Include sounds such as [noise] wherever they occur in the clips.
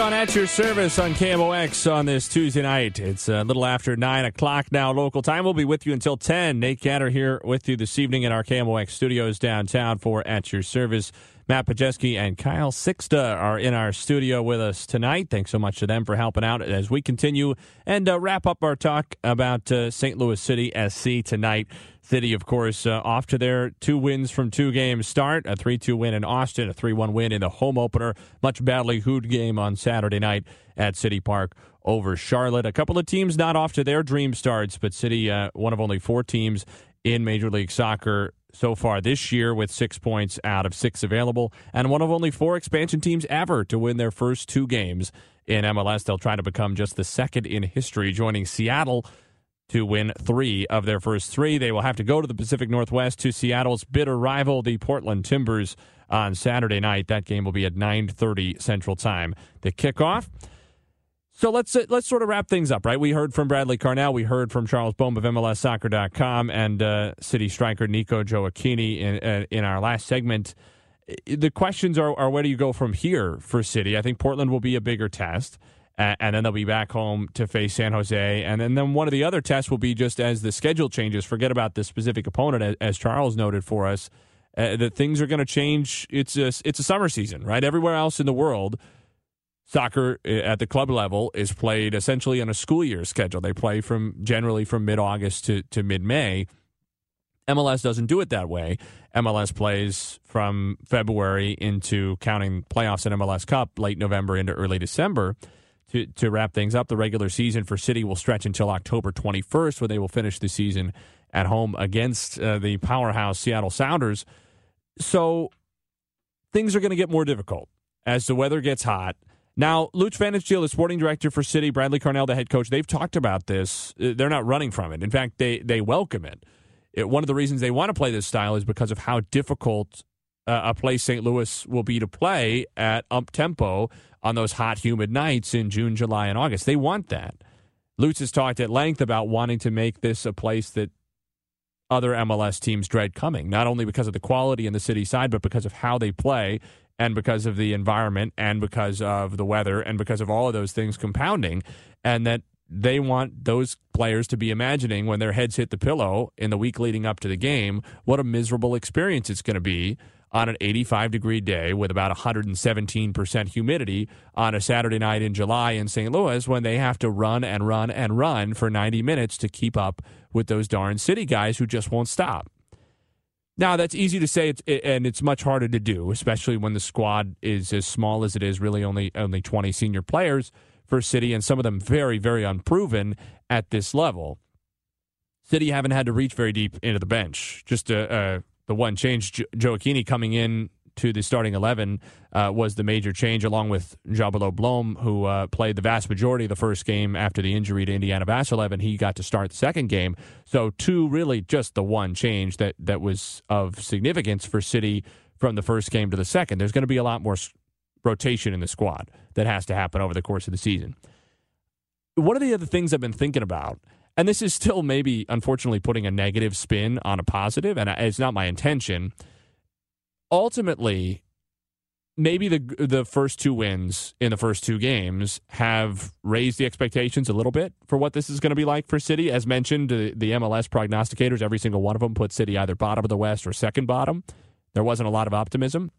On At Your Service on KMOX on this Tuesday night. It's a little after 9 o'clock now local time. We'll be with you until 10. Nate Gatter here with you this evening in our KMOX studios downtown for At Your Service. Matt Pajeski and Kyle Sixta are in our studio with us tonight. Thanks so much to them for helping out as we continue and uh, wrap up our talk about uh, St. Louis City SC tonight. City, of course, uh, off to their two wins from two games start a 3 2 win in Austin, a 3 1 win in the home opener. Much badly hooed game on Saturday night at City Park over Charlotte. A couple of teams not off to their dream starts, but City, uh, one of only four teams in Major League Soccer so far this year with six points out of six available, and one of only four expansion teams ever to win their first two games in MLS. They'll try to become just the second in history, joining Seattle to win three of their first three. They will have to go to the Pacific Northwest to Seattle's bitter rival, the Portland Timbers, on Saturday night. That game will be at 9:30 Central Time. The kickoff. So let's uh, let's sort of wrap things up, right? We heard from Bradley Carnell, we heard from Charles Boehm of MLSsoccer.com, and uh, City striker Nico Gioacchini in uh, in our last segment. The questions are, are where do you go from here for City? I think Portland will be a bigger test and then they'll be back home to face San Jose. And then, then one of the other tests will be just as the schedule changes, forget about the specific opponent, as Charles noted for us, uh, that things are going to change. It's a, it's a summer season, right? Everywhere else in the world, soccer uh, at the club level is played essentially on a school year schedule. They play from generally from mid August to, to mid May. MLS doesn't do it that way. MLS plays from February into counting playoffs in MLS Cup, late November into early December to, to wrap things up. The regular season for City will stretch until October 21st, when they will finish the season at home against uh, the powerhouse Seattle Sounders. So things are going to get more difficult as the weather gets hot. Now, Lutz Pfannenstiel, the sporting director for City, Bradley Carnell, the head coach, they've talked about this. Uh, they're not running from it. In fact, they, they welcome it. it one of the reasons they want to play this style is because of how difficult uh, a place St. Louis will be to play at up tempo on those hot, humid nights in June, July, and August. They want that. Lutz has talked at length about wanting to make this a place that other MLS teams dread coming, not only because of the quality in the city side, but because of how they play and because of the environment and because of the weather and because of all of those things compounding. And that they want those players to be imagining when their heads hit the pillow in the week leading up to the game what a miserable experience it's going to be on an 85 degree day with about 117% humidity on a Saturday night in July in St. Louis when they have to run and run and run for 90 minutes to keep up with those darn city guys who just won't stop. Now, that's easy to say, and it's much harder to do, especially when the squad is as small as it is, really only, only 20 senior players for City, and some of them very, very unproven at this level. City haven't had to reach very deep into the bench. Just a, a the one change. Jo- Gioacchini coming in to the starting 11 uh, was the major change, along with Njabulo Blom, who uh, played the vast majority of the first game after the injury to Indiana Vassilev. He got to start the second game. So, two really just the one change that, that was of significance for City from the first game to the second. There's going to be a lot more rotation in the squad that has to happen over the course of the season. One of the other things I've been thinking about and this is still maybe unfortunately putting a negative spin on a positive and it's not my intention ultimately maybe the the first two wins in the first two games have raised the expectations a little bit for what this is going to be like for City. As mentioned, the, the MLS prognosticators, every single one of them put City either bottom of the West or second bottom. There wasn't a lot of optimism.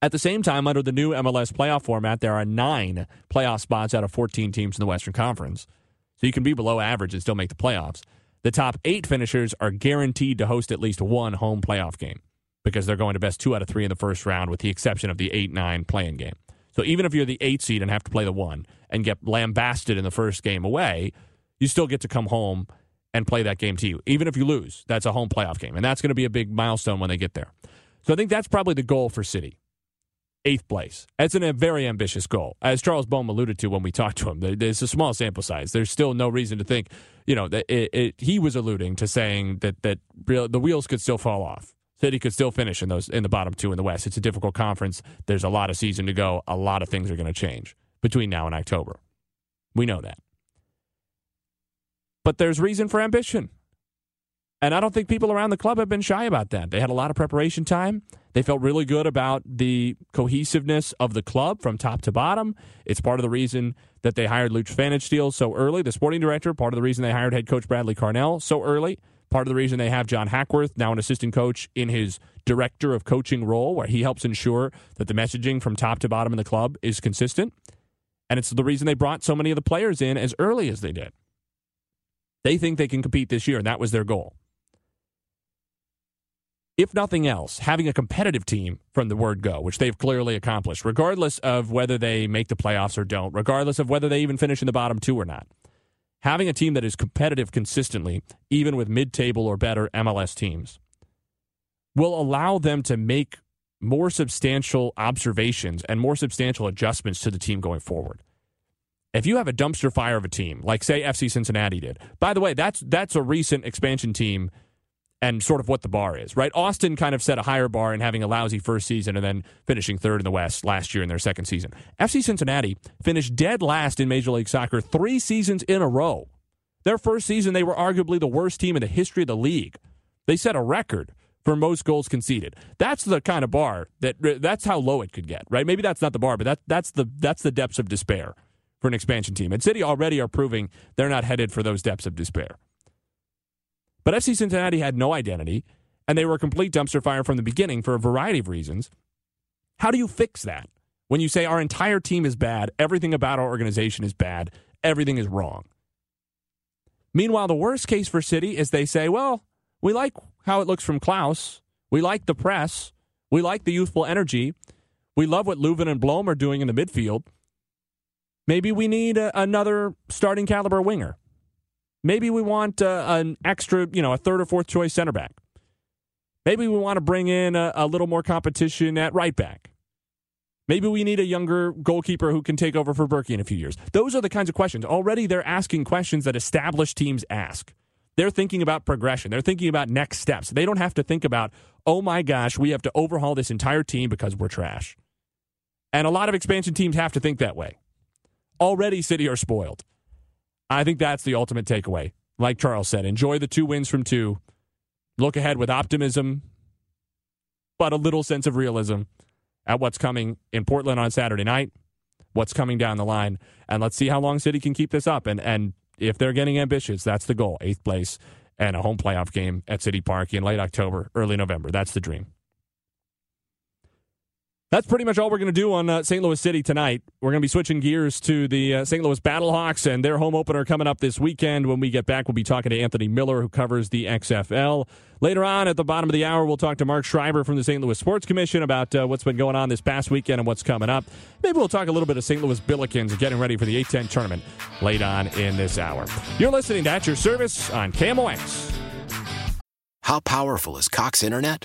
At the same time, under the new MLS playoff format, there are nine playoff spots out of 14 teams in the Western Conference. So you can be below average and still make the playoffs. The top eight finishers are guaranteed to host at least one home playoff game because they're going to best two out of three in the first round, with the exception of the 8 9 playing game. So even if you're the eight seed and have to play the one and get lambasted in the first game away, you still get to come home and play that game to you. Even if you lose, that's a home playoff game. And that's going to be a big milestone when they get there. So I think that's probably the goal for City. Eighth place. That's a very ambitious goal. As Charles Boehm alluded to when we talked to him, there's a small sample size. There's still no reason to think, you know, that it, it, he was alluding to saying that, that the wheels could still fall off. City could still finish in those in the bottom two in the West. It's a difficult conference. There's a lot of season to go. A lot of things are going to change between now and October. We know that. But there's reason for ambition. And I don't think people around the club have been shy about that. They had a lot of preparation time. They felt really good about the cohesiveness of the club from top to bottom. It's part of the reason that they hired Lutz Pfannenstiel so early, the sporting director, part of the reason they hired head coach Bradley Carnell so early. Part of the reason they have John Hackworth, now an assistant coach, in his director of coaching role, where he helps ensure that the messaging from top to bottom in the club is consistent. And it's the reason they brought so many of the players in as early as they did. They think they can compete this year, and that was their goal. If nothing else, having a competitive team from the word go, which they've clearly accomplished, regardless of whether they make the playoffs or don't, regardless of whether they even finish in the bottom two or not having a team that is competitive consistently, even with mid table or better MLS teams, will allow them to make more substantial observations and more substantial adjustments to the team going forward. If you have a dumpster fire of a team, like say FC Cincinnati did, by the way, that's that's a recent expansion team and sort of what the bar is, right? Austin kind of set a higher bar in having a lousy first season and then finishing third in the West last year in their second season. FC Cincinnati finished dead last in Major League Soccer three seasons in a row. Their first season, they were arguably the worst team in the history of the league. They set a record for most goals conceded. That's the kind of bar that that's how low it could get, right? Maybe that's not the bar, but that that's the that's the depths of despair for an expansion team. And City already are proving they're not headed for those depths of despair. But FC Cincinnati had no identity, and they were a complete dumpster fire from the beginning for a variety of reasons. How do you fix that? When you say our entire team is bad, everything about our organization is bad, everything is wrong. Meanwhile, the worst case for City is they say, well, we like how it looks from Klauss. We like the press. We like the youthful energy. We love what Löwen and Blom are doing in the midfield. Maybe we need a, another starting caliber winger. Maybe we want uh, an extra, you know, a third or fourth choice center back. Maybe we want to bring in a, a little more competition at right back. Maybe we need a younger goalkeeper who can take over for Bürki in a few years. Those are the kinds of questions. Already they're asking questions that established teams ask. They're thinking about progression. They're thinking about next steps. They don't have to think about, oh my gosh, we have to overhaul this entire team because we're trash. And a lot of expansion teams have to think that way. Already, City are spoiled. I think that's the ultimate takeaway. Like Charles said, enjoy the two wins from two. Look ahead with optimism, but a little sense of realism at what's coming in Portland on Saturday night, what's coming down the line, and let's see how long City can keep this up. And and if they're getting ambitious, that's the goal: eighth place and a home playoff game at City Park in late October, early November. That's the dream. That's pretty much all we're going to do on uh, St. Louis City tonight. We're going to be switching gears to the uh, St. Louis Battlehawks and their home opener coming up this weekend. When we get back, we'll be talking to Anthony Miller, who covers the XFL. Later on at the bottom of the hour, we'll talk to Mark Schreiber from the St. Louis Sports Commission about uh, what's been going on this past weekend and what's coming up. Maybe we'll talk a little bit of St. Louis Billikens getting ready for the A10 tournament late on in this hour. You're listening to At Your Service on KMOX. How powerful is Cox Internet?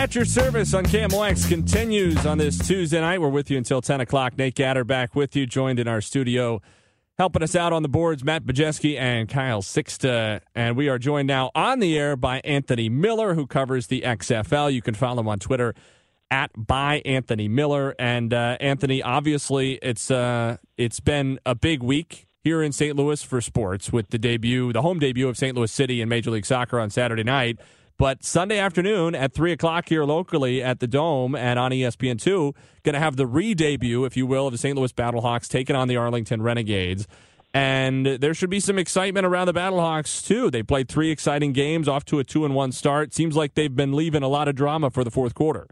At your service on KMOX continues on this Tuesday night. We're with you until 10 o'clock. Nate Gatter back with you, joined in our studio. Helping us out on the boards, Matt Bajeski and Kyle Sixta. And we are joined now on the air by Anthony Miller, who covers the XFL. You can follow him on Twitter at by Anthony Miller. And uh, Anthony, obviously, it's uh, it's been a big week here in St. Louis for sports with the debut, the home debut of St. Louis City in Major League Soccer on Saturday night. But Sunday afternoon at 3 o'clock here locally at the Dome and on ESPN2, going to have the re debut, if you will, of the St. Louis Battlehawks taking on the Arlington Renegades. And there should be some excitement around the Battlehawks, too. They played three exciting games off to a 2 and 1 start. Seems like they've been leaving a lot of drama for the fourth quarter.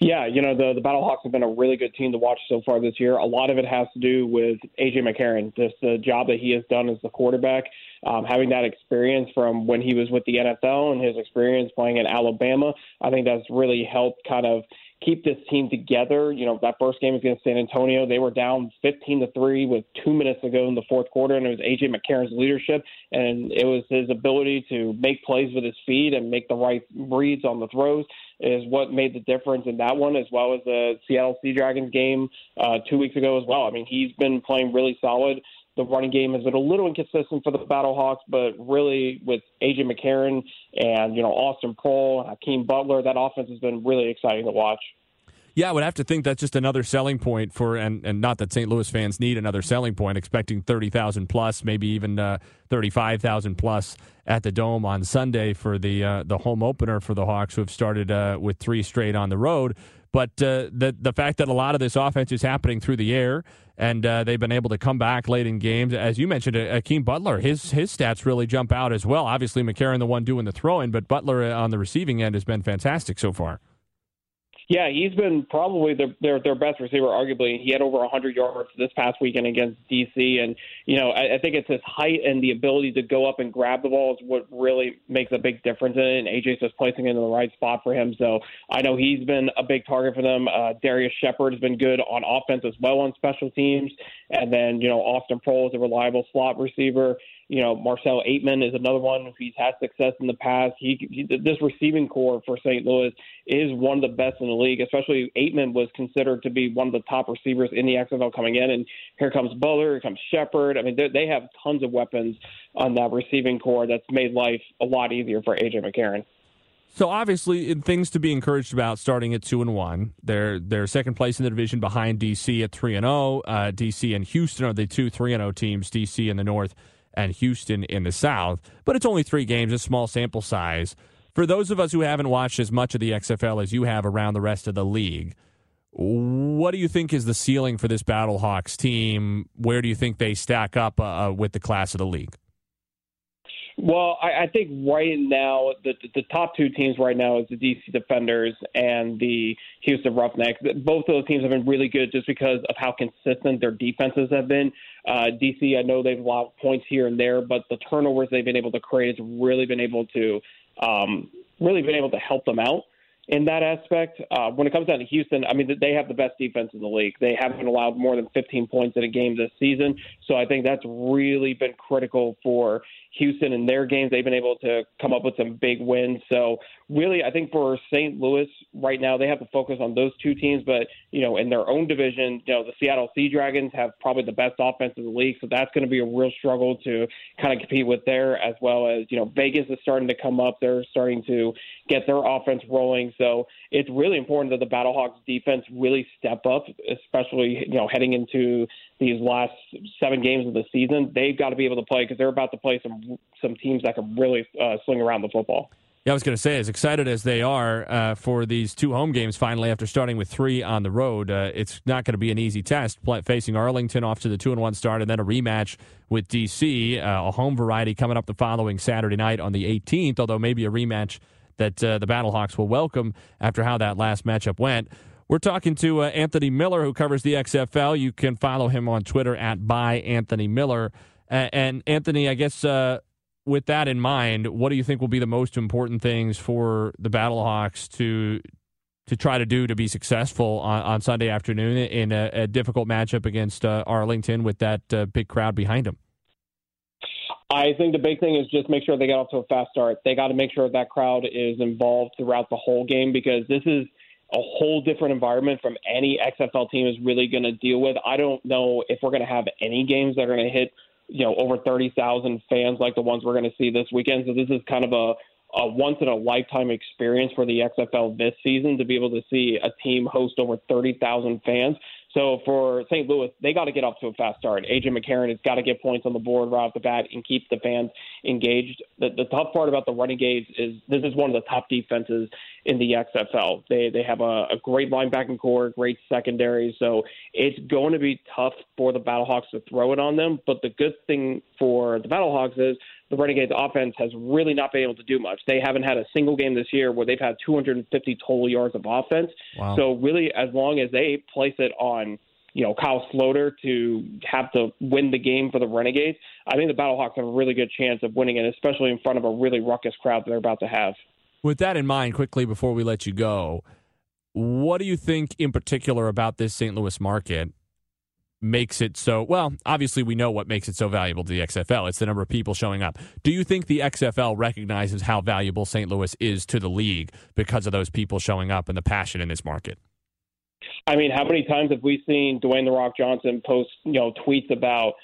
Yeah, you know the the Battlehawks have been a really good team to watch so far this year. A lot of it has to do with AJ McCarron, just the job that he has done as the quarterback um, having that experience from when he was with the NFL and his experience playing in Alabama, I think that's really helped kind of keep this team together. You know, that first game against San Antonio, they were down 15 to 3 with two minutes to go in the fourth quarter, and it was AJ McCarron's leadership and it was his ability to make plays with his feet and make the right reads on the throws is what made the difference in that one, as well as the Seattle Sea Dragons game uh, two weeks ago as well. I mean, he's been playing really solid the running game has been a little inconsistent for the Battlehawks, but really with AJ McCarron and you know Austin Proehl, Hakeem Butler, that offense has been really exciting to watch. Yeah, I would have to think that's just another selling point for, and, and not that St. Louis fans need another selling point, expecting 30,000 plus, maybe even uh, 35,000 plus at the Dome on Sunday for the uh, the home opener for the Hawks, who have started uh, with three straight on the road. But uh, the the fact that a lot of this offense is happening through the air, and uh, they've been able to come back late in games, as you mentioned, uh, Hakeem Butler, his his stats really jump out as well. Obviously, McCarron the one doing the throwing, but Butler uh, on the receiving end has been fantastic so far. Yeah, he's been probably their their, their best receiver, arguably. He had over 100 yards this past weekend against DC, and you know I, I think it's his height and the ability to go up and grab the ball is what really makes a big difference in it. And AJ's just placing it in the right spot for him, so I know he's been a big target for them. Uh, Darius Shepherd has been good on offense as well on special teams, and then you know Austin Proehl is a reliable slot receiver. You know, Marcel Ateman is another one. He's had success in the past. He, he this receiving core for St. Louis is one of the best in the league. Especially Ateman was considered to be one of the top receivers in the XFL coming in, and here comes Butler, here comes Shepherd. I mean, they have tons of weapons on that receiving core that's made life a lot easier for AJ McCarron. So obviously, things to be encouraged about. Starting at two and one, they're they're second place in the division behind DC at three and zero. Oh. Uh, DC and Houston are the two three and zero oh teams. DC in the north and Houston in the South. But it's only three games, a small sample size For those of us who haven't watched as much of the XFL as you have around the rest of the league, what do you think is the ceiling for this Battlehawks team? Where do you think they stack up uh, uh with the class of the league? Well, I, I think right now the the top two teams right now is the DC Defenders and the Houston Roughnecks. Both of those teams have been really good just because of how consistent their defenses have been. Uh, DC, I know they've allowed points here and there, but the turnovers they've been able to create has really been able to um, really been able to help them out in that aspect. Uh, when it comes down to Houston, I mean, they have the best defense in the league. They haven't allowed more than 15 points in a game this season. So I think that's really been critical for Houston in their games. They've been able to come up with some big wins. So really, I think for St. Louis right now, they have to focus on those two teams. But you know, in their own division, you know, the Seattle Sea Dragons have probably the best offense in the league. So that's going to be a real struggle to kind of compete with there, as well as you know, Vegas is starting to come up. They're starting to get their offense rolling. So it's really important that the Battlehawks defense really step up, especially you know heading into these last seven games of the season. They've got to be able to play because they're about to play some some teams that can really uh, swing around the football. Yeah, I was going to say, as excited as they are uh, for these two home games finally after starting with three on the road, uh, it's not going to be an easy test. Facing Arlington off to the two and one start, and then a rematch with DC, uh, a home variety coming up the following Saturday night on the 18th. Although maybe a rematch that uh, the Battlehawks will welcome after how that last matchup went. We're talking to uh, Anthony Miller, who covers the XFL. You can follow him on Twitter at by Anthony Miller. And Anthony, I guess uh, with that in mind, what do you think will be the most important things for the Battlehawks to to try to do to be successful on, on Sunday afternoon in a, a difficult matchup against uh, Arlington with that uh, big crowd behind them? I think the big thing is just make sure they get off to a fast start. They got to make sure that crowd is involved throughout the whole game because this is a whole different environment from any XFL team is really going to deal with. I don't know if we're going to have any games that are going to hit, you know, over 30,000 fans like the ones we're going to see this weekend. So this is kind of a a once in a lifetime experience for the XFL this season to be able to see a team host over 30,000 fans. So for St. Louis, they got to get off to a fast start. AJ McCarron has got to get points on the board right off the bat and keep the fans engaged. The, the tough part about the Renegades is this is one of the top defenses in the XFL. They they have a, a great linebacking core, great secondary. So it's going to be tough for the Battlehawks to throw it on them. But the good thing for the Battlehawks is the Renegades offense has really not been able to do much. They haven't had a single game this year where they've had 250 total yards of offense. Wow. So really, as long as they place it on, you know, Kyle Sloter to have to win the game for the Renegades, I think the Battlehawks have a really good chance of winning it, especially in front of a really ruckus crowd that they're about to have. With that in mind, quickly before we let you go, what do you think in particular about this St. Louis market makes it so well obviously we know what makes it so valuable to the xfl it's the number of people showing up do you think the xfl recognizes how valuable st louis is to the league because of those people showing up and the passion in this market i mean how many times have we seen dwayne the rock johnson post you know tweets about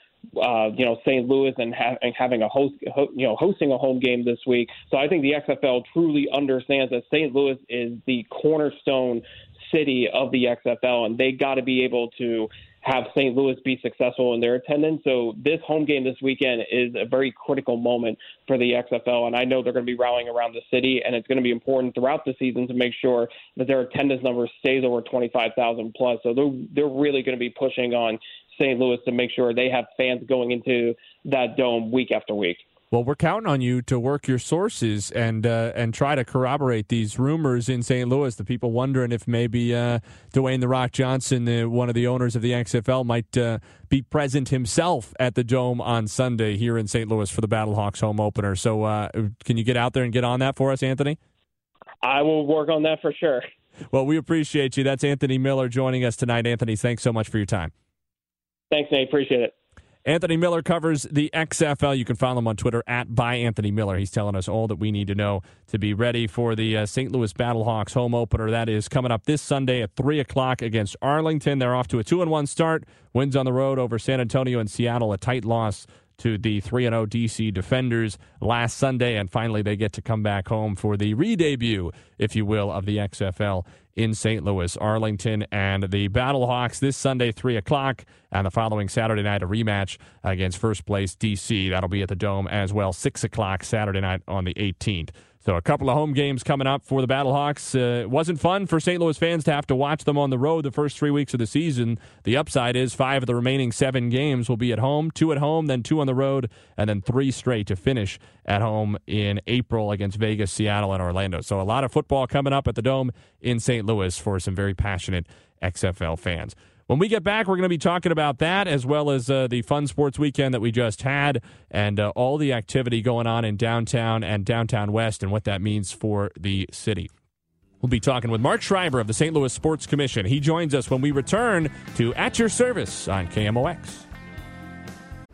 uh, you know St. Louis and, ha- and having a host, ho- you know, hosting a home game this week. So I think the XFL truly understands that St. Louis is the cornerstone city of the XFL, and they got to be able to have St. Louis be successful in their attendance. So this home game this weekend is a very critical moment for the XFL, and I know they're going to be rallying around the city, and it's going to be important throughout the season to make sure that their attendance number stays over 25,000 plus. So they're they're really going to be pushing on St. Louis to make sure they have fans going into that dome week after week. Well, we're counting on you to work your sources and uh, and try to corroborate these rumors in St. Louis. The people wondering if maybe uh, Dwayne the Rock Johnson, uh, one of the owners of the XFL, might uh, be present himself at the Dome on Sunday here in St. Louis for the Battlehawks home opener. So, uh, can you get out there and get on that for us, Anthony? I will work on that for sure. Well, we appreciate you. That's Anthony Miller joining us tonight. Anthony, thanks so much for your time. Thanks, Nate. Appreciate it. Anthony Miller covers the XFL. You can follow him on Twitter at by Anthony Miller. He's telling us all that we need to know to be ready for the uh, St. Louis Battlehawks home opener. That is coming up this Sunday at three o'clock against Arlington. They're off to a two and one start. Wins on the road over San Antonio and Seattle. A tight loss to the 3 0 DC Defenders last Sunday. And finally, they get to come back home for the re debut, if you will, of the XFL in St. Louis, Arlington, and the Battlehawks this Sunday, 3 o'clock, and the following Saturday night, a rematch against first place DC. That'll be at the Dome as well, 6 o'clock Saturday night on the 18th. So a couple of home games coming up for the Battlehawks. Uh, it wasn't fun for St. Louis fans to have to watch them on the road the first three weeks of the season. The upside is five of the remaining seven games will be at home, two at home, then two on the road, and then three straight to finish at home in April against Vegas, Seattle, and Orlando. So a lot of football coming up at the Dome in St. Louis for some very passionate XFL fans. When we get back, we're going to be talking about that as well as uh, the fun sports weekend that we just had and uh, all the activity going on in downtown and downtown west and what that means for the city. We'll be talking with Mark Schreiber of the St. Louis Sports Commission. He joins us when we return to At Your Service on KMOX.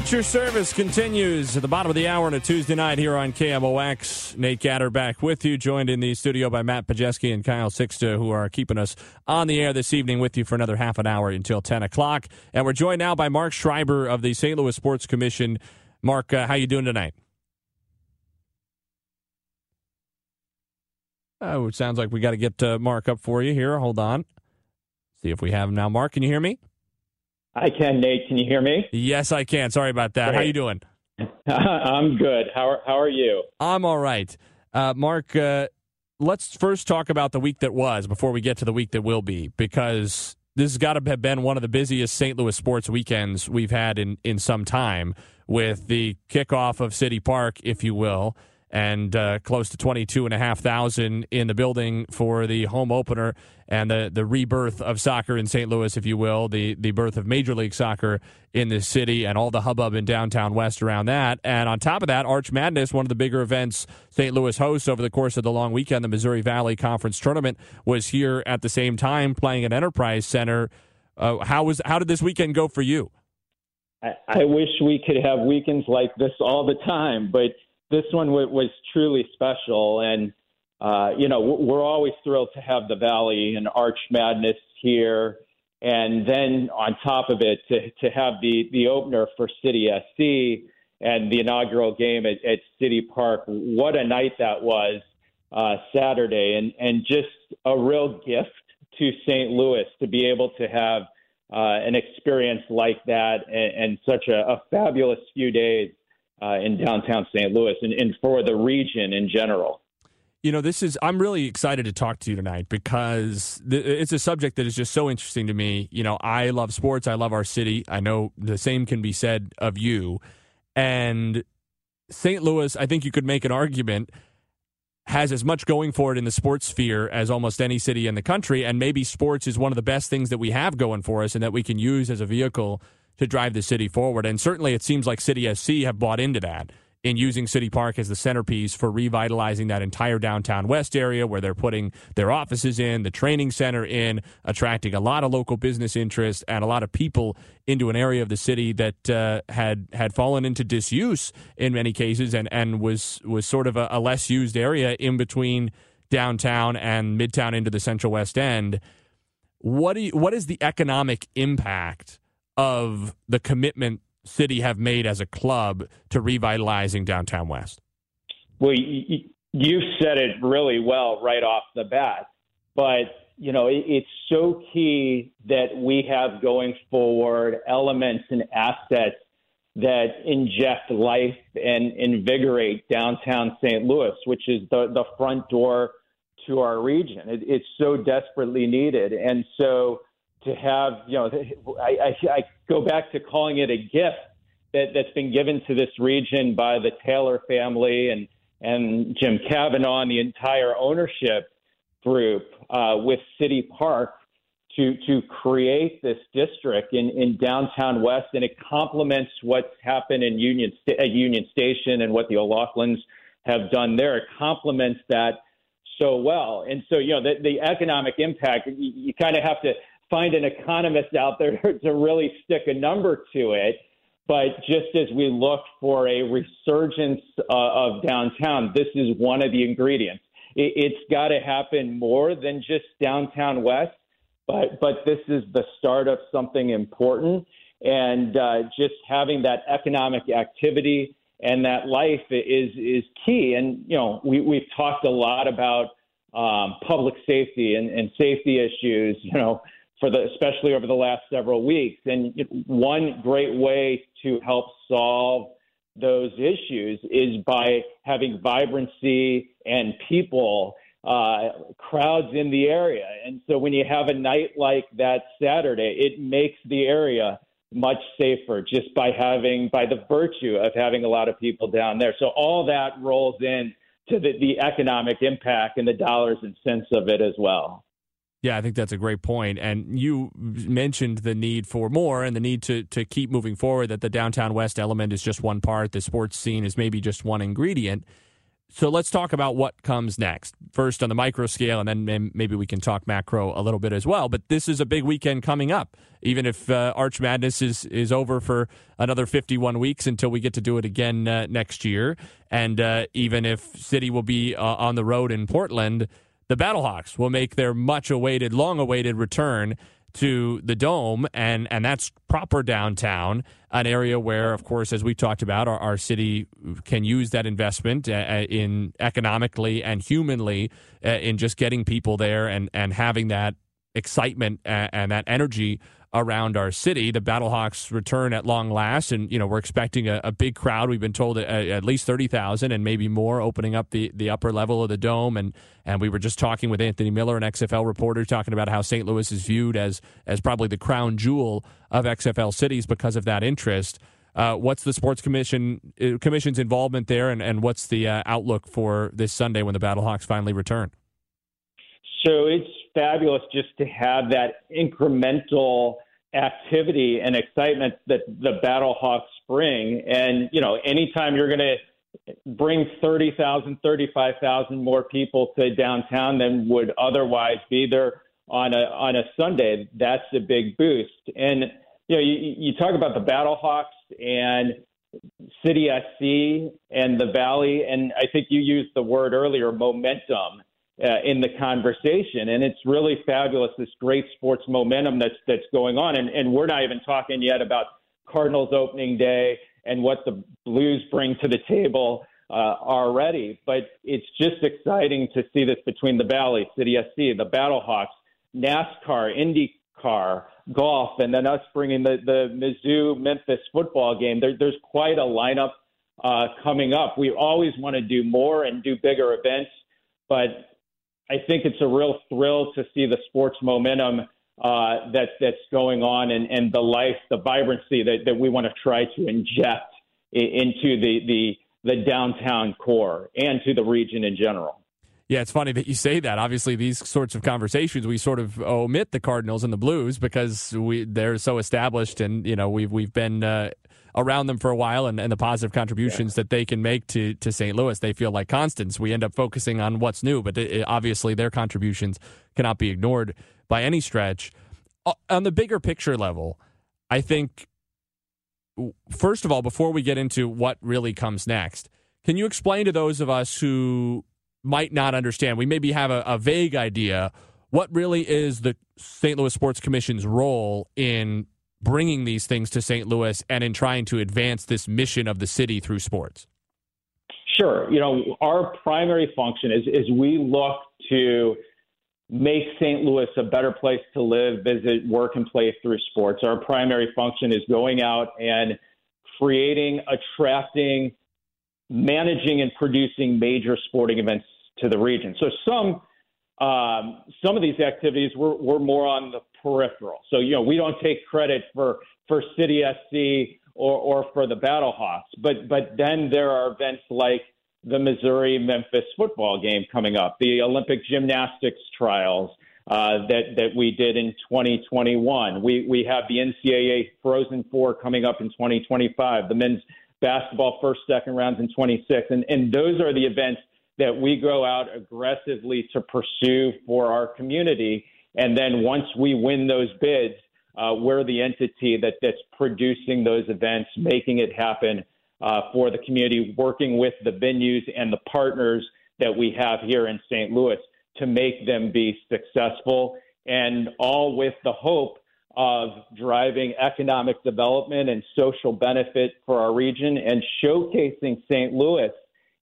At Your Service continues at the bottom of the hour on a Tuesday night here on KMOX. Nate Gatter back with you, joined in the studio by Matt Pajeski and Kyle Sixta, who are keeping us on the air this evening with you for another half an hour until 10 o'clock. And we're joined now by Mark Schreiber of the St. Louis Sports Commission. Mark, uh, how you doing tonight? Oh, it sounds like we got to get uh, Mark up for you here. Hold on. See if we have him now. Mark, can you hear me? I can, Nate. Can you hear me? Yes, I can. Sorry about that. Great. How you doing? [laughs] I'm good. How are, how are you? I'm all right. Uh, Mark, uh, let's first talk about the week that was before we get to the week that will be, because this has got to have been one of the busiest St. Louis sports weekends we've had in, in some time with the kickoff of City Park, if you will, and uh, close to 22,500 in the building for the home opener and the, the rebirth of soccer in St. Louis, if you will, the, the birth of Major League Soccer in the city and all the hubbub in downtown West around that. And on top of that, Arch Madness, one of the bigger events St. Louis hosts over the course of the long weekend, the Missouri Valley Conference Tournament, was here at the same time playing at Enterprise Center. Uh, how was how did this weekend go for you? I, I wish we could have weekends like this all the time, but this one w- was truly special. And, uh, you know, we're always thrilled to have the Valley and Arch Madness here. And then on top of it, to, to have the, the opener for City SC and the inaugural game at, at City Park. What a night that was uh, Saturday. And, and just a real gift to St. Louis to be able to have uh, an experience like that and, and such a, a fabulous few days uh, in downtown St. Louis and, and for the region in general. You know, this is, I'm really excited to talk to you tonight because th- it's a subject that is just so interesting to me. You know, I love sports, I love our city. I know the same can be said of you. And St. Louis, I think you could make an argument, has as much going for it in the sports sphere as almost any city in the country. And maybe sports is one of the best things that we have going for us and that we can use as a vehicle to drive the city forward. And certainly it seems like City SC have bought into that in using City Park as the centerpiece for revitalizing that entire downtown West area where they're putting their offices in, the training center in, attracting a lot of local business interest and a lot of people into an area of the city that uh, had had fallen into disuse in many cases and, and was was sort of a, a less used area in between downtown and midtown into the central west end. What do you, what is the economic impact of the commitment City have made as a club to revitalizing downtown West? Well, you said it really well right off the bat, but you know it's so key that we have going forward elements and assets that inject life and invigorate downtown St. Louis, which is the the front door to our region. It, it's so desperately needed, and so to have, you know, I, I, I go back to calling it a gift that, that's been given to this region by the Taylor family and, and Jim Kavanaugh and the entire ownership group uh, with City Park to, to create this district in, in downtown West. And it complements what's happened in Union, Union Station and what the O'Loughlin's have done there. It complements that so well. And so, you know, the, the economic impact, you, you kind of have to find an economist out there [laughs] to really stick a number to it. But just as we look for a resurgence uh, of downtown, this is one of the ingredients. It, it's got to happen more than just downtown West, but but this is the start of something important. And uh, just having that economic activity and that life is is key. And you know, we we've talked a lot about um, public safety and, and safety issues. You know for the especially over the last several weeks. And one great way to help solve those issues is by having vibrancy and people uh, crowds in the area. And so when you have a night like that Saturday, it makes the area much safer just by having by the virtue of having a lot of people down there. So all that rolls in to the, the economic impact and the dollars and cents of it as well. Yeah, I think that's a great point. And you mentioned the need for more and the need to, to keep moving forward, that the downtown West element is just one part, the sports scene is maybe just one ingredient. So let's talk about what comes next. First on the micro scale, and then maybe we can talk macro a little bit as well. But this is a big weekend coming up. Even if uh, Arch Madness is, is over for another 51 weeks until we get to do it again uh, next year, and uh, even if City will be uh, on the road in Portland, the Battlehawks will make their much awaited, long awaited return to the dome and and that's proper downtown an area where of course as we talked about our, our city can use that investment uh, uh in economically and humanly uh, in just getting people there and and having that excitement and, and that energy around our city. The Battlehawks return at long last, and you know we're expecting a, a big crowd. We've been told at, at least thirty thousand and maybe more, opening up the, the upper level of the dome. And and we were just talking with Anthony Miller, an XFL reporter, talking about how St. Louis is viewed as as probably the crown jewel of XFL cities because of that interest. Uh, what's the sports commission uh, commission's involvement there, and, and what's the uh, outlook for this Sunday when the Battlehawks finally return? So it's fabulous just to have that incremental activity and excitement that the Battle Hawks bring. And, you know, anytime you're going to bring 30,000, 35,000 more people to downtown than would otherwise be there on a, on a Sunday, that's a big boost. And, you know, you, you talk about the Battle Hawks and City SC and the Valley, and I think you used the word earlier, momentum uh, in the conversation. And it's really fabulous, this great sports momentum that's that's going on. And, and we're not even talking yet about Cardinals opening day and what the Blues bring to the table uh, already. But it's just exciting to see this between the Valley, City SC, the Battlehawks, NASCAR, IndyCar, golf, and then us bringing the, the Mizzou Memphis football game. There, there's quite a lineup uh, coming up. We always want to do more and do bigger events, but I think it's a real thrill to see the sports momentum uh, that that's going on and, and the life, the vibrancy that, that we want to try to inject into the, the the downtown core and to the region in general. Yeah, it's funny that you say that. Obviously, these sorts of conversations we sort of omit the Cardinals and the Blues because we they're so established, and you know we've we've been uh, around them for a while, and, and the positive contributions yeah. that they can make to to St. Louis, they feel like constants. We end up focusing on what's new, but it, obviously their contributions cannot be ignored by any stretch. Uh, on the bigger picture level, I think first of all, before we get into what really comes next, can you explain to those of us who might not understand. We maybe have a, a vague idea what really is the St. Louis Sports Commission's role in bringing these things to St. Louis and in trying to advance this mission of the city through sports? Sure. You know, our primary function is, is we look to make St. Louis a better place to live, visit, work, and play through sports. Our primary function is going out and creating, attracting, managing and producing major sporting events to the region. So some um, some of these activities were, were more on the peripheral. So you know we don't take credit for for City SC or, or for the Battlehawks, but but then there are events like the Missouri Memphis football game coming up, the Olympic gymnastics trials. Uh, that that we did in 2021. We we have the NCAA Frozen Four coming up in 2025. The men's basketball first, second rounds in 26. And, and those are the events that we go out aggressively to pursue for our community. And then once we win those bids, uh, we're the entity that, that's producing those events, making it happen uh, for the community, working with the venues and the partners that we have here in St. Louis to make them be successful, and all with the hope of driving economic development and social benefit for our region and showcasing St. Louis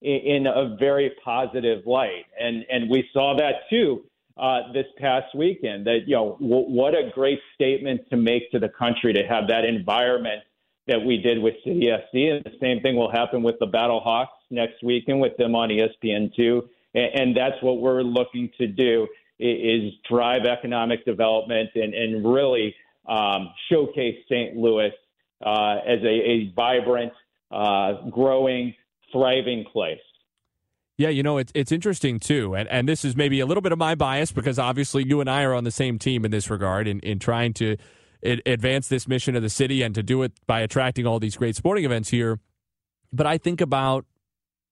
in, in a very positive light. And, and we saw that too uh, this past weekend that, you know, w- what a great statement to make to the country to have that environment that we did with City SC. And the same thing will happen with the Battlehawks next weekend with them on ESPN2. And, and that's what we're looking to do is drive economic development and, and really um, showcase St. Louis uh, as a, a vibrant, uh, growing, thriving place. Yeah, you know, it's it's interesting too, and and this is maybe a little bit of my bias because obviously you and I are on the same team in this regard in in trying to advance this mission of the city and to do it by attracting all these great sporting events here. But I think about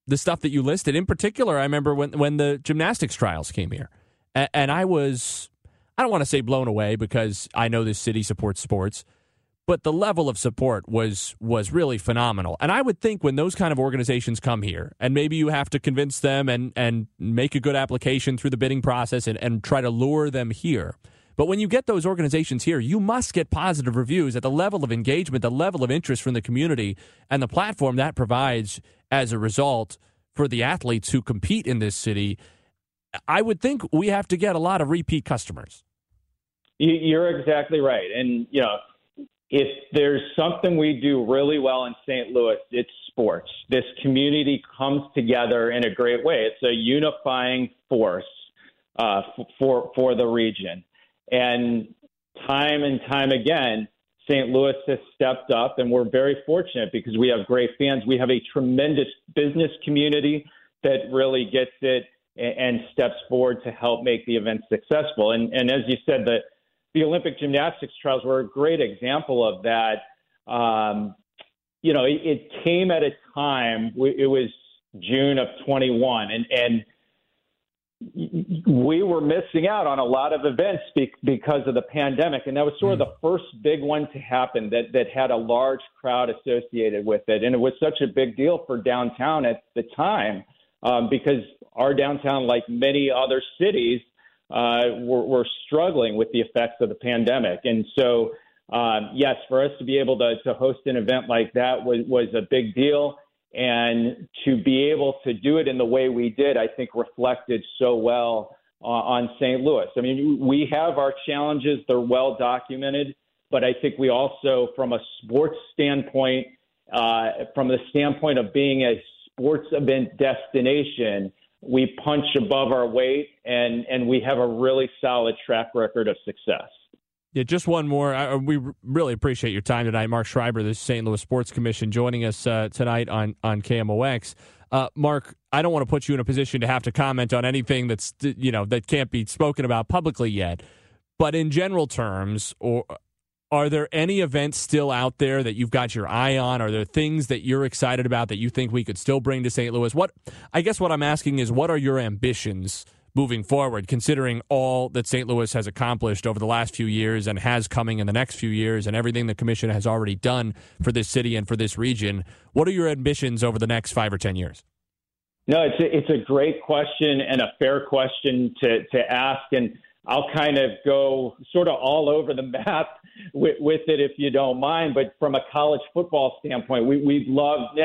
the stuff that you listed. In particular, I remember when when the gymnastics trials came here, and, and I was I don't want to say blown away because I know this city supports sports, but the level of support was was really phenomenal. And I would think when those kind of organizations come here, and maybe you have to convince them and and make a good application through the bidding process and, and try to lure them here. But when you get those organizations here, you must get positive reviews at the level of engagement, the level of interest from the community, and the platform that provides as a result for the athletes who compete in this city. I would think we have to get a lot of repeat customers. You're exactly right. And, you know, if there's something we do really well in St. Louis, it's sports. This community comes together in a great way. It's a unifying force uh, for for the region, and time and time again, St. Louis has stepped up, and we're very fortunate because we have great fans. We have a tremendous business community that really gets it and, steps forward to help make the event successful. And and as you said, the the Olympic gymnastics trials were a great example of that. Um, you know, it, it, came at a time, it was June of 21, and, and we were missing out on a lot of events because of the pandemic. And that was sort of the first big one to happen that, that had a large crowd associated with it. And it was such a big deal for downtown at the time um, because our downtown, like many other cities, uh, were, were struggling with the effects of the pandemic. And so, um, yes, for us to be able to, to host an event like that was, was a big deal. And to be able to do it in the way we did, I think reflected so well uh, on St. Louis. I mean, we have our challenges, they're well documented, but I think we also, from a sports standpoint, uh, from the standpoint of being a sports event destination, we punch above our weight and and we have a really solid track record of success. Yeah, just one more. I, we really appreciate your time tonight, Mark Schreiber, the St. Louis Sports Commission, joining us uh, tonight on on KMOX. Uh, Mark, I don't want to put you in a position to have to comment on anything that's you know that can't be spoken about publicly yet. But in general terms, or are there any events still out there that you've got your eye on? Are there things that you're excited about that you think we could still bring to St. Louis? What I guess what I'm asking is what are your ambitions moving forward, considering all that St. Louis has accomplished over the last few years and has coming in the next few years and everything the commission has already done for this city and for this region? What are your ambitions over the next five or 10 years? No, it's a, it's a great question and a fair question to, to ask. And I'll kind of go sort of all over the [laughs] map with, with it if you don't mind. But from a college football standpoint, we, we love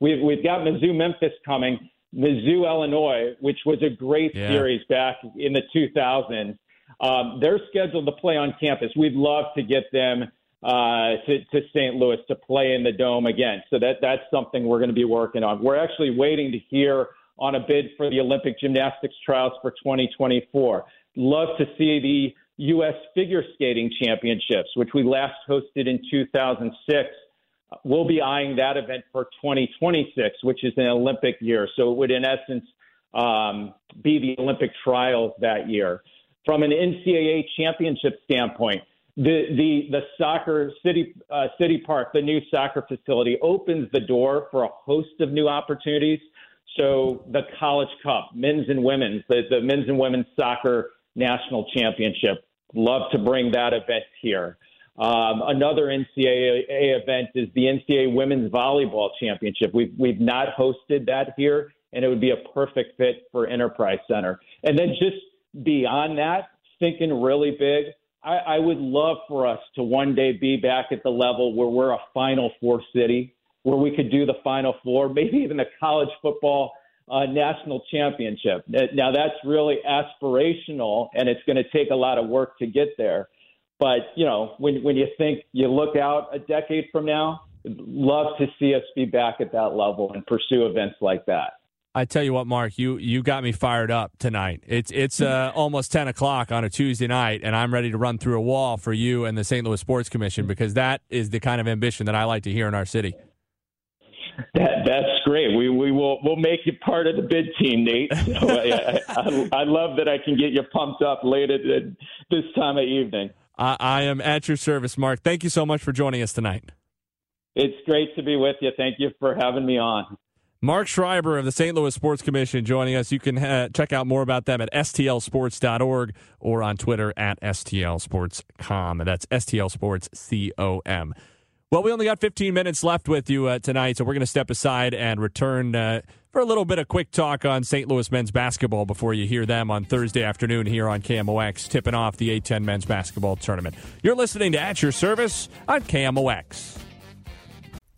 we've, we've got Mizzou Memphis coming, Mizzou Illinois, which was a great yeah. series back in the 2000s. Um, they're scheduled to play on campus. We'd love to get them uh, to, to St. Louis to play in the dome again. So that that's something we're going to be working on. We're actually waiting to hear on a bid for the Olympic gymnastics trials for 2024 love to see the U.S. Figure Skating Championships, which we last hosted in 2006. We'll be eyeing that event for 2026, which is an Olympic year. So it would, in essence, um, be the Olympic trials that year. From an NCAA championship standpoint, the the the soccer city uh, city park, the new soccer facility, opens the door for a host of new opportunities. So the College Cup, men's and women's, the, the men's and women's soccer national championship. Love to bring that event here. Um, another NCAA event is the NCAA Women's Volleyball Championship. We've, we've not hosted that here, and it would be a perfect fit for Enterprise Center. And then just beyond that, thinking really big, I, I would love for us to one day be back at the level where we're a Final Four city, where we could do the Final Four, maybe even the college football uh, national championship. Now, that's really aspirational, and it's going to take a lot of work to get there. But, you know, when, when you think you look out a decade from now, love to see us be back at that level and pursue events like that. I tell you what, Mark, you you got me fired up tonight. It's it's uh, [laughs] almost ten o'clock on a Tuesday night, and I'm ready to run through a wall for you and the St. Louis Sports Commission because that is the kind of ambition that I like to hear in our city. That, that's great. We we will we'll make you part of the bid team, Nate. So [laughs] I, I, I, love that I can get you pumped up late at, at this time of evening. I, I am at your service, Mark. Thank you so much for joining us tonight. It's great to be with you. Thank you for having me on. Mark Schreiber of the St. Louis Sports Commission joining us. You can uh, check out more about them at stlsports.org or on Twitter at stlsportscom. That's stlsportscom. Well, we only got 15 minutes left with you uh, tonight, so we're going to step aside and return uh, for a little bit of quick talk on St. Louis men's basketball before you hear them on Thursday afternoon here on KMOX, tipping off the A10 men's basketball tournament. You're listening to At Your Service on KMOX.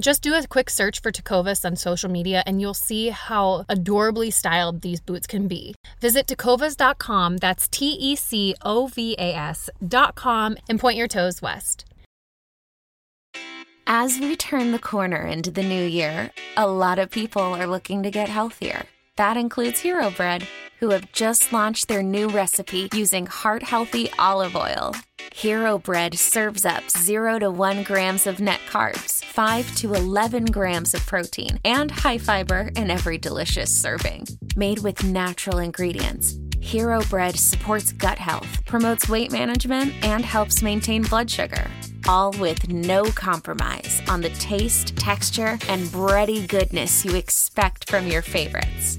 Just do a quick search for Tecovas on social media and you'll see how adorably styled these boots can be. Visit tecovas.com, that's T E C O V A S.com, and point your toes west. As we turn the corner into the new year, a lot of people are looking to get healthier. That includes Hero Bread, who have just launched their new recipe using heart healthy olive oil. Hero Bread serves up 0 to 1 grams of net carbs, 5 to 11 grams of protein, and high fiber in every delicious serving. Made with natural ingredients, Hero Bread supports gut health, promotes weight management, and helps maintain blood sugar. All with no compromise on the taste, texture, and bready goodness you expect from your favorites.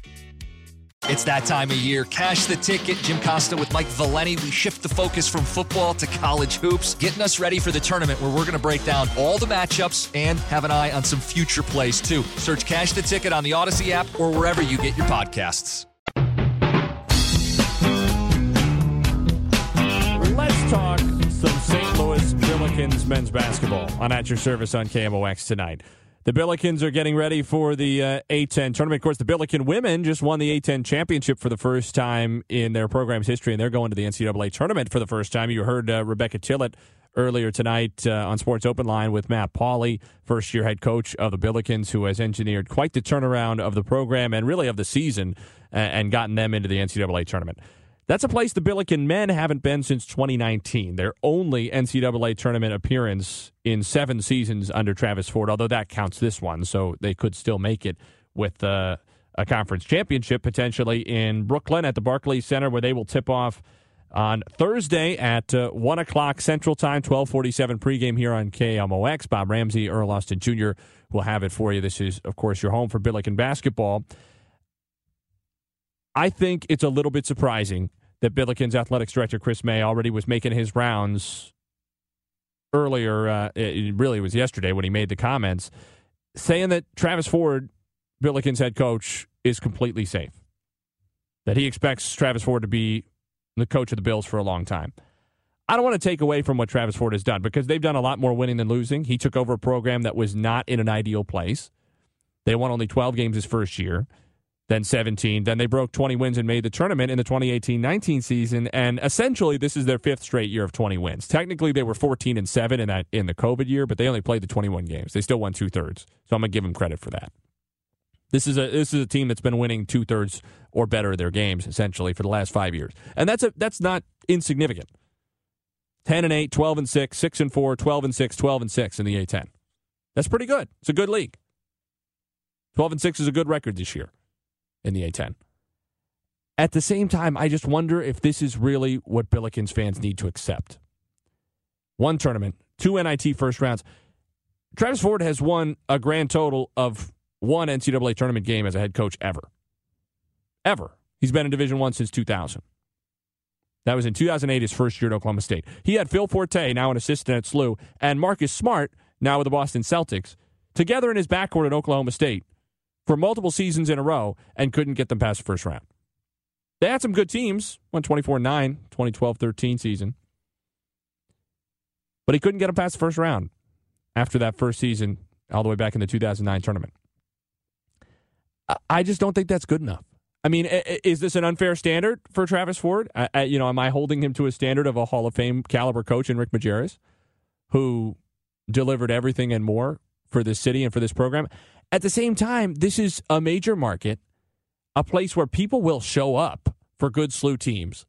It's that time of year. Cash the ticket. Jim Costa with Mike Valenti. We shift the focus from football to college hoops, getting us ready for the tournament where we're going to break down all the matchups and have an eye on some future plays too. Search Cash the Ticket on the Audacy app or wherever you get your podcasts. Let's talk some St. Louis Billikens men's basketball on At Your Service on KMOX tonight. The Billikens are getting ready for the uh, A10 tournament. Of course, the Billiken women just won the A10 championship for the first time in their program's history, and they're going to the NCAA tournament for the first time. You heard uh, Rebecca Tillett earlier tonight uh, on Sports Open Line with Matt Pauley, first year head coach of the Billikens, who has engineered quite the turnaround of the program and really of the season and gotten them into the NCAA tournament. That's a place the Billiken men haven't been since 2019. Their only NCAA tournament appearance in seven seasons under Travis Ford, although that counts this one, so they could still make it with uh, a conference championship potentially in Brooklyn at the Barclays Center, where they will tip off on Thursday at uh, 1 o'clock Central Time, 1247 pregame here on KMOX. Bob Ramsey, Earl Austin Jr. will have it for you. This is, of course, your home for Billiken basketball. I think it's a little bit surprising that Billiken's athletics director Chris May already was making his rounds earlier. Uh, it really was yesterday when he made the comments saying that Travis Ford, Billiken's head coach, is completely safe. That he expects Travis Ford to be the coach of the Bills for a long time. I don't want to take away from what Travis Ford has done because they've done a lot more winning than losing. He took over a program that was not in an ideal place. They won only 12 games his first year then 17. Then they broke 20 wins and made the tournament in the 2018 19 season. And essentially, this is their fifth straight year of 20 wins. Technically, they were 14 and 7 in that in the COVID year, but they only played the 21 games. They still won two thirds. So I'm going to give them credit for that. This is a this is a team that's been winning two thirds or better of their games essentially for the last five years, and that's a that's not insignificant. 10 and 8, 12 and 6, 6 and 4, 12 and 6, 12 and 6 in the A10. That's pretty good. It's a good league. 12 and 6 is a good record this year in the A10. At the same time, I just wonder if this is really what Billikens fans need to accept. One tournament, two NIT first rounds. Travis Ford has won a grand total of one NCAA tournament game as a head coach ever. Ever. He's been in Division One since 2000. That was in 2008, his first year at Oklahoma State. He had Phil Forte, now an assistant at SLU, and Marcus Smart, now with the Boston Celtics, together in his backcourt at Oklahoma State for multiple seasons in a row and couldn't get them past the first round. They had some good teams, won 24 9, 2012 13 season. But he couldn't get them past the first round after that first season, all the way back in the 2009 tournament. I just don't think that's good enough. I mean, is this an unfair standard for Travis Ford? I, you know, am I holding him to a standard of a Hall of Fame caliber coach in Rick Majerus, who delivered everything and more for this city and for this program? At the same time, this is a major market, a place where people will show up for good SLU teams,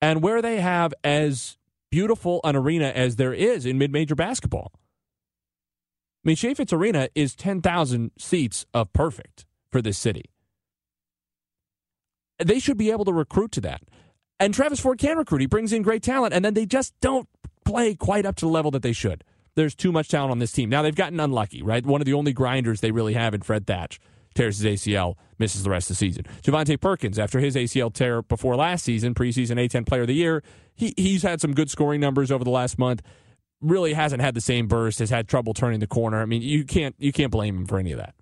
and where they have as beautiful an arena as there is in mid major basketball. I mean, Chaifetz Arena is 10,000 seats of perfect for this city. They should be able to recruit to that. And Travis Ford can recruit. He brings in great talent, and then they just don't play quite up to the level that they should there's too much talent on this team. Now they've gotten unlucky, right? One of the only grinders they really have in Fred Thatch tears his ACL, misses the rest of the season. Javonte Perkins, after his ACL tear before last season, preseason A10 Player of the Year, he, he's had some good scoring numbers over the last month. Really hasn't had the same burst. Has had trouble turning the corner. I mean, you can't you can't blame him for any of that.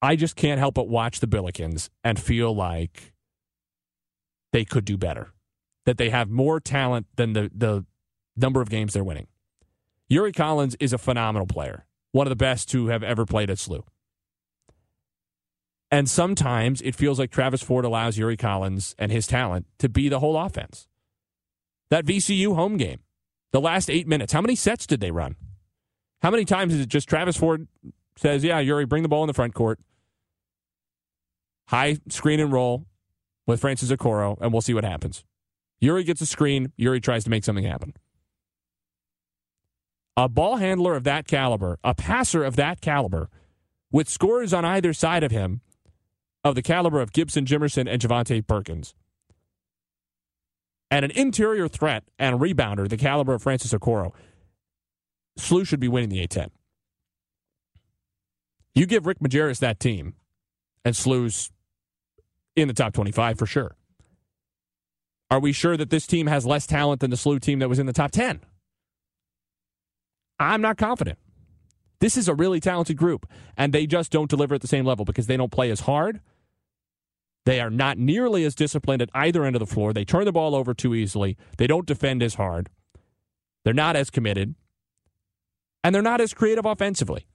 I just can't help but watch the Billikens and feel like they could do better. That they have more talent than the the number of games they're winning. Yuri Collins is a phenomenal player, one of the best to have ever played at SLU. And sometimes it feels like Travis Ford allows Yuri Collins and his talent to be the whole offense. That VCU home game, the last eight minutes, how many sets did they run? How many times is it just Travis Ford says, Yeah, Yuri, bring the ball in the front court, high screen and roll with Francis Okoro, and we'll see what happens. Yuri gets a screen, Yuri tries to make something happen a ball handler of that caliber, a passer of that caliber, with scores on either side of him, of the caliber of Gibson, Jimerson, and Javonte Perkins, and an interior threat and rebounder the caliber of Francis Okoro, SLU should be winning the A10. You give Rick Majerus that team, and SLU's in the top 25 for sure. Are we sure that this team has less talent than the SLU team that was in the top 10? I'm not confident. This is a really talented group, and they just don't deliver at the same level because they don't play as hard. They are not nearly as disciplined at either end of the floor. They turn the ball over too easily. They don't defend as hard. They're not as committed. And they're not as creative offensively.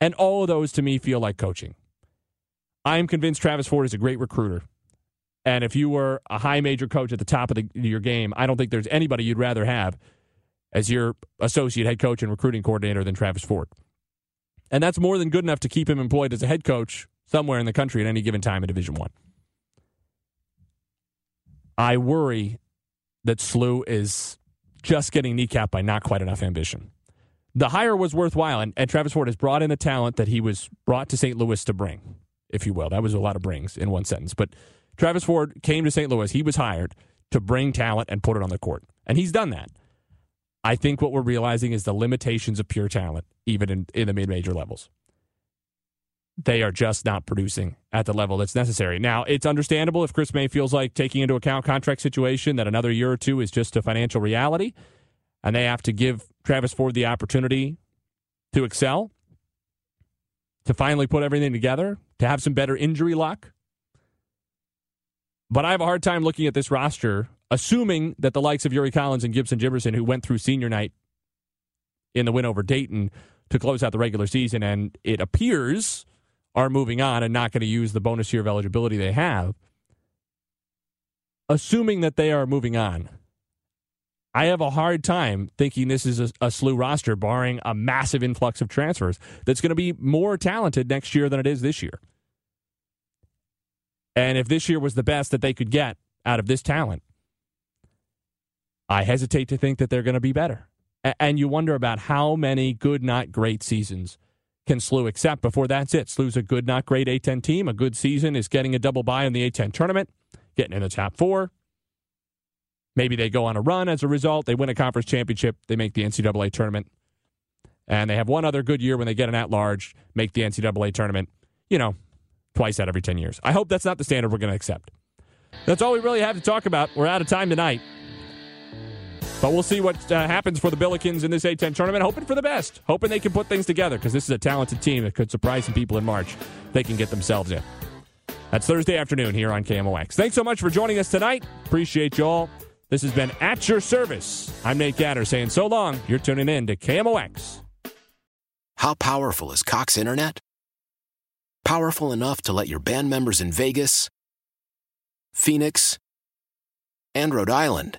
And all of those to me feel like coaching. I am convinced Travis Ford is a great recruiter. And if you were a high major coach at the top of the, your game, I don't think there's anybody you'd rather have as your associate head coach and recruiting coordinator than Travis Ford. And that's more than good enough to keep him employed as a head coach somewhere in the country at any given time in Division One. I. I worry that SLU is just getting kneecapped by not quite enough ambition. The hire was worthwhile, and, and Travis Ford has brought in the talent that he was brought to St. Louis to bring, if you will. That was a lot of brings in one sentence. But Travis Ford came to St. Louis. He was hired to bring talent and put it on the court. And he's done that. I think what we're realizing is the limitations of pure talent, even in, in the mid major levels. They are just not producing at the level that's necessary. Now, it's understandable if Chris May feels like taking into account contract situation that another year or two is just a financial reality, and they have to give Travis Ford the opportunity to excel, to finally put everything together, to have some better injury luck. But I have a hard time looking at this roster, assuming that the likes of Yuri Collins and Gibson Jimerson, who went through senior night in the win over Dayton to close out the regular season, and it appears are moving on and not going to use the bonus year of eligibility they have. Assuming that they are moving on, I have a hard time thinking this is a, a SLU roster, barring a massive influx of transfers, that's going to be more talented next year than it is this year. And if this year was the best that they could get out of this talent, I hesitate to think that they're going to be better. And you wonder about how many good, not great seasons can SLU accept before that's it. SLU's a good, not great A10 team. A good season is getting a double bye in the A10 tournament, getting in the top four. Maybe they go on a run as a result. They win a conference championship. They make the NCAA tournament. And they have one other good year when they get an at large, make the NCAA tournament, you know, twice out every 10 years. I hope that's not the standard we're going to accept. That's all we really have to talk about. We're out of time tonight. But we'll see what uh, happens for the Billikens in this A10 tournament. Hoping for the best. Hoping they can put things together because this is a talented team that could surprise some people in March. They can get themselves in. That's Thursday afternoon here on KMOX. Thanks so much for joining us tonight. Appreciate you all. This has been At Your Service. I'm Nate Gatter saying so long. You're tuning in to KMOX. How powerful is Cox Internet? Powerful enough to let your band members in Vegas, Phoenix, and Rhode Island